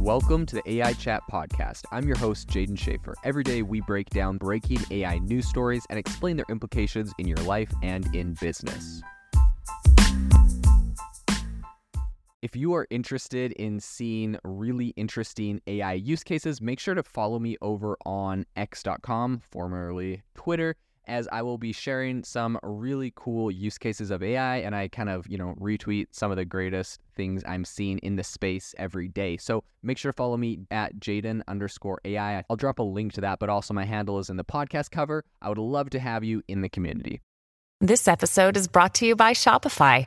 Welcome to the AI Chat Podcast. I'm your host, Jaeden Schafer. Every day we break down breaking AI news stories and explain their implications in your life and in business. If you are interested in seeing really interesting AI use cases, make sure to follow me over on x.com, formerly Twitter as I will be sharing some really cool use cases of AI and I kind of, you know, retweet some of the greatest things I'm seeing in the space every day. So make sure to follow me at Jaeden underscore AI. I'll drop a link to that, but also my handle is in the podcast cover. I would love to have you in the community. This episode is brought to you by Shopify.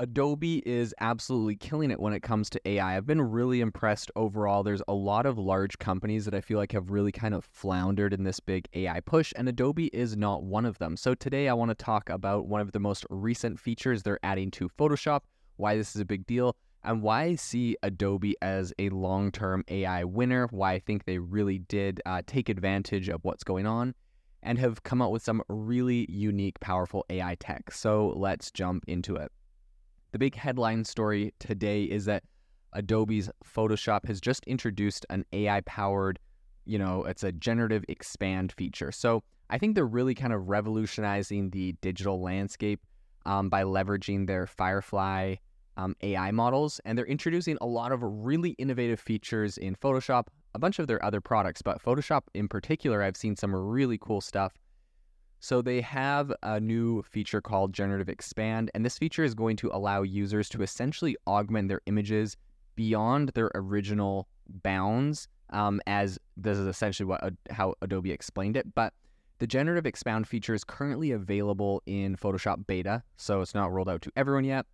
Adobe is absolutely killing it when it comes to AI. I've been really impressed overall. There's a lot of large companies that I feel like have really kind of floundered in this big AI push, and Adobe is not one of them. So today I want to talk about one of the most recent features they're adding to Photoshop, why this is a big deal, and why I see Adobe as a long term AI winner, why I think they really did uh, take advantage of what's going on. And have come out with some really unique, powerful AI tech. So let's jump into it. The big headline story today is that Adobe's Photoshop has just introduced an AI powered, you know, it's a generative expand feature. So I think they're really kind of revolutionizing the digital landscape um, by leveraging their Firefly um, AI models. And they're introducing a lot of really innovative features in Photoshop, a bunch of their other products, but Photoshop in particular, I've seen some really cool stuff so they have a new feature called Generative Expand, and this feature is going to allow users to essentially augment their images beyond their original bounds. Um, as this is essentially what how Adobe explained it, but the Generative Expand feature is currently available in Photoshop Beta, so it's not rolled out to everyone yet.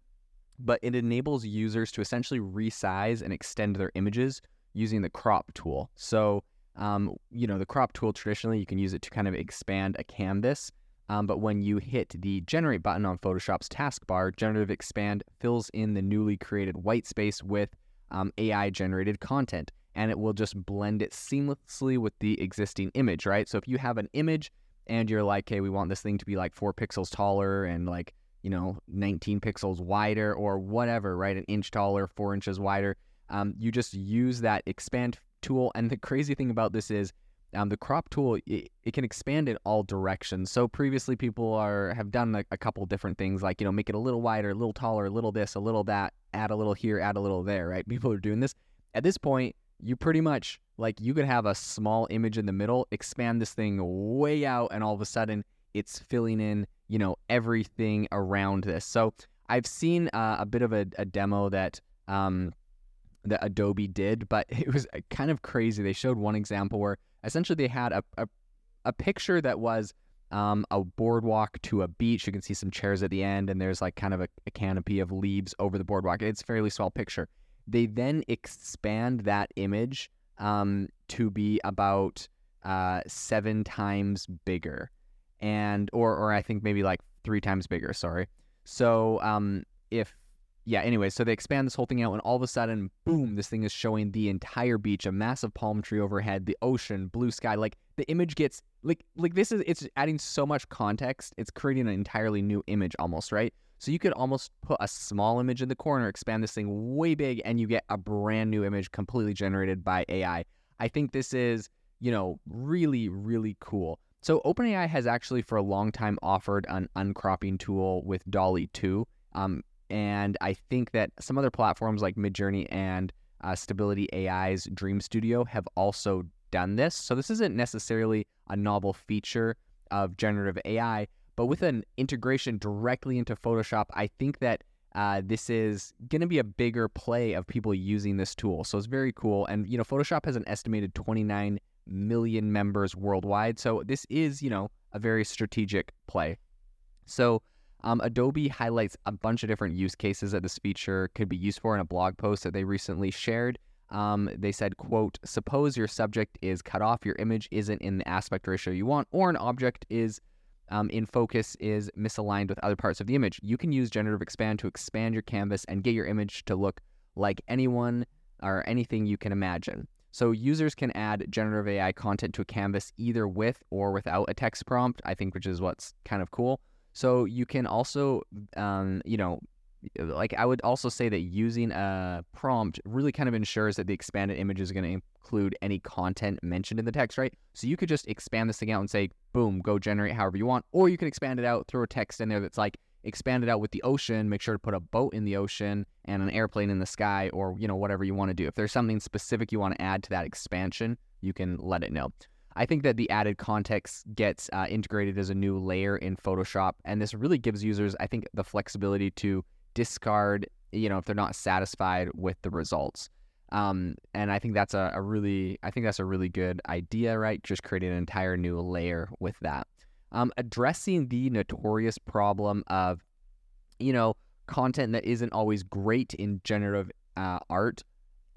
But it enables users to essentially resize and extend their images using the crop tool. So um, you know, the crop tool traditionally you can use it to kind of expand a canvas. Um, but when you hit the generate button on Photoshop's taskbar, generative expand fills in the newly created white space with um, AI generated content and it will just blend it seamlessly with the existing image, right? So if you have an image and you're like, hey, we want this thing to be like four pixels taller and like, you know, 19 pixels wider or whatever, right? An inch taller, four inches wider. Um, you just use that expand tool. And the crazy thing about this is um, the crop tool it, it, can expand in all directions. So previously people are have done a, a, couple different things like you know make it a little wider, a little taller, a little this, a little that, add a little here, add a little there. Right? People are doing this. At this point, you pretty much like you could have a small image in the middle, expand this thing way out, and all of a sudden it's filling in you know everything around this. So I've seen uh, a bit of a, a demo that um, that Adobe did, but it was uh, kind of crazy. They showed one example where essentially they had a, a, a picture that was um, a boardwalk to a beach. You can see some chairs at the end, and there's like kind of a, a canopy of leaves over the boardwalk. It's a fairly small picture. They then expand that image um, to be about uh, seven times bigger, and or or I think maybe like three times bigger. Sorry. So um, if yeah, anyway, so they expand this whole thing out, and all of a sudden, boom, this thing is showing the entire beach, a massive palm tree overhead, the ocean, blue sky. Like the image gets like like this is it's adding so much context. It's creating an entirely new image almost, right? So you could almost put a small image in the corner, expand this thing way big, and you get a brand new image completely generated by AI. I think this is, you know, really, really cool. So OpenAI has actually for a long time offered an uncropping tool with DALL-E 2. Um, and I think that some other platforms like Midjourney and uh, Stability AI's Dream Studio have also done this. So this isn't necessarily a novel feature of generative AI, but with an integration directly into Photoshop, I think that uh, this is going to be a bigger play of people using this tool. So it's very cool. And, you know, Photoshop has an estimated 29 million members worldwide. So this is, you know, a very strategic play. So um, Adobe highlights a bunch of different use cases that this feature could be used for in a blog post that they recently shared. Um, they said, quote, suppose your subject is cut off, your image isn't in the aspect ratio you want, or an object is um, in focus is misaligned with other parts of the image. You can use generative expand to expand your canvas and get your image to look like anyone or anything you can imagine. So users can add generative AI content to a canvas either with or without a text prompt, I think, which is what's kind of cool. So you can also, um, you know, like I would also say that using a prompt really kind of ensures that the expanded image is going to include any content mentioned in the text, right? So you could just expand this thing out and say, boom, go generate however you want, or you can expand it out, throw a text in there that's like, expand it out with the ocean, make sure to put a boat in the ocean and an airplane in the sky, or you know whatever you want to do. If there's something specific you want to add to that expansion, you can let it know. I think that the added context gets uh, integrated as a new layer in Photoshop, and this really gives users, I think, the flexibility to discard, you know, if they're not satisfied with the results. Um, and I think that's a, a, really, I think that's a really good idea, right? Just creating an entire new layer with that. Um, addressing the notorious problem of, you know, content that isn't always great in generative uh, art.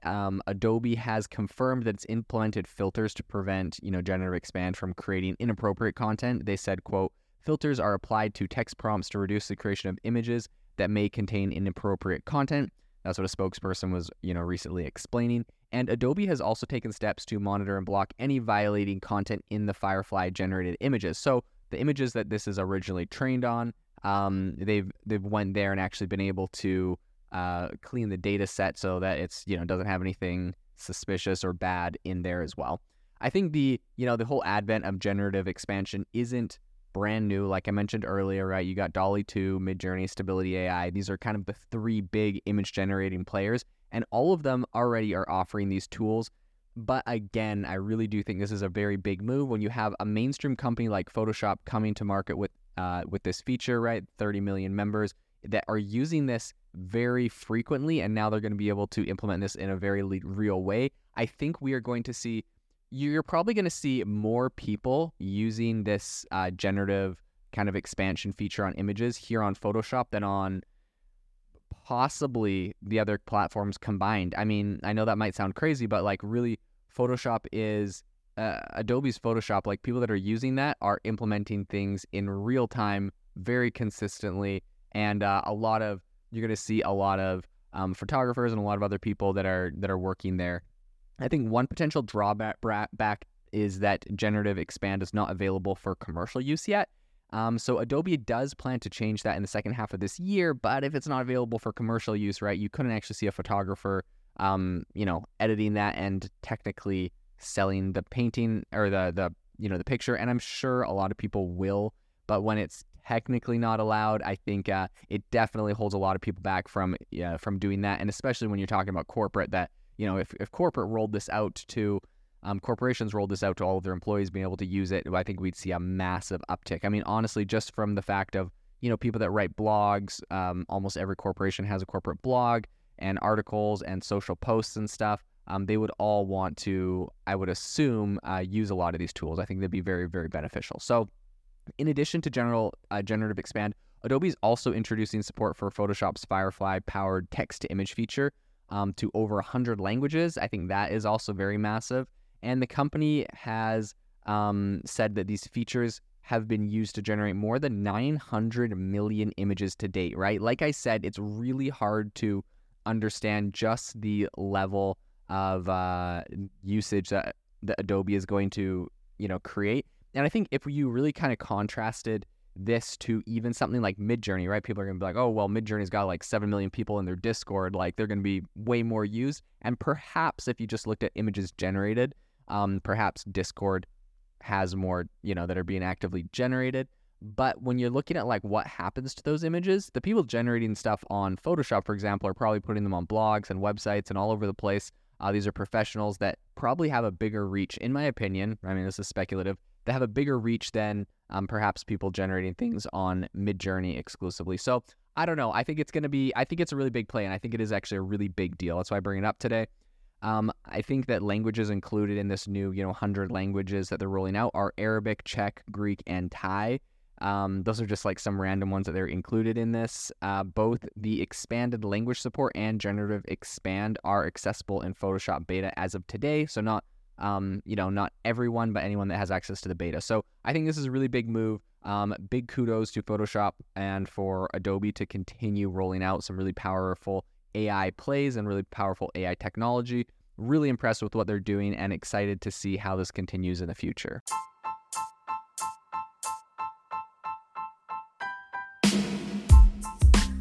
Um, Adobe has confirmed that it's implemented filters to prevent, you know, generative expand from creating inappropriate content. They said, quote, filters are applied to text prompts to reduce the creation of images that may contain inappropriate content. That's what a spokesperson was, you know, recently explaining. And Adobe has also taken steps to monitor and block any violating content in the Firefly generated images. So the images that this is originally trained on, um, they've they've went there and actually been able to uh, clean the data set so that it's you know doesn't have anything suspicious or bad in there as well. I think the you know the whole advent of generative expansion isn't brand new. Like I mentioned earlier, right? You got DALL-E 2, Midjourney, Stability AI. These are kind of the three big image generating players, and all of them already are offering these tools. But again, I really do think this is a very big move when you have a mainstream company like Photoshop coming to market with uh, with this feature, right? 30 million members that are using this very frequently, and now they're going to be able to implement this in a very real way. I think we are going to see you're probably going to see more people using this uh, generative kind of expansion feature on images here on Photoshop than on possibly the other platforms combined. I mean, I know that might sound crazy, but like really, Photoshop is uh, Adobe's Photoshop. Like people that are using that are implementing things in real time, very consistently, and uh, a lot of you're going to see a lot of um, photographers and a lot of other people that are that are working there I think one potential drawback back is that generative expand is not available for commercial use yet. Um, so Adobe does plan to change that in the second half of this year, but if it's not available for commercial use, right, you couldn't actually see a photographer, um, you know, editing that and technically selling the painting or the the you know the picture. And I'm sure a lot of people will, but when it's technically not allowed, I think uh, it definitely holds a lot of people back from from doing that, and especially when you're talking about corporate that you know, if, if corporate rolled this out to um, corporations rolled this out to all of their employees being able to use it, I think we'd see a massive uptick. I mean, honestly, just from the fact of you know people that write blogs, um, almost every corporation has a corporate blog and articles and social posts and stuff. Um, they would all want to, I would assume, uh, use a lot of these tools. I think they'd be very, very beneficial. So, in addition to general uh, generative expand, Adobe is also introducing support for Photoshop's Firefly powered text to image feature um, to over 100 languages. I think that is also very massive. And the company has um, said that these features have been used to generate more than 900 million images to date, right? Like I said, it's really hard to understand just the level of uh, usage that, that Adobe is going to, you know, create. And I think if you really kind of contrasted this to even something like Midjourney, right? People are going to be like, oh, well, Midjourney's got like 7 million people in their Discord. Like they're going to be way more used. And perhaps if you just looked at images generated, um, perhaps Discord has more, you know, that are being actively generated. But when you're looking at like what happens to those images, the people generating stuff on Photoshop, for example, are probably putting them on blogs and websites and all over the place. Uh, these are professionals that probably have a bigger reach, in my opinion. I mean, this is speculative. They have a bigger reach than um, perhaps people generating things on Midjourney exclusively. So I don't know. I think it's going to be, I think it's a really big play, and I think it is actually a really big deal. That's why I bring it up today. Um, I think that languages included in this new, you know, 100 languages that they're rolling out are Arabic, Czech, Greek, and Thai. Um, those are just like some random ones that they're included in this. Uh, both the expanded language support and generative expand are accessible in Photoshop beta as of today. So not um, you know, not everyone, but anyone that has access to the beta. So I think this is a really big move. Um, big kudos to Photoshop and for Adobe to continue rolling out some really powerful AI plays and really powerful AI technology. Really impressed with what they're doing and excited to see how this continues in the future.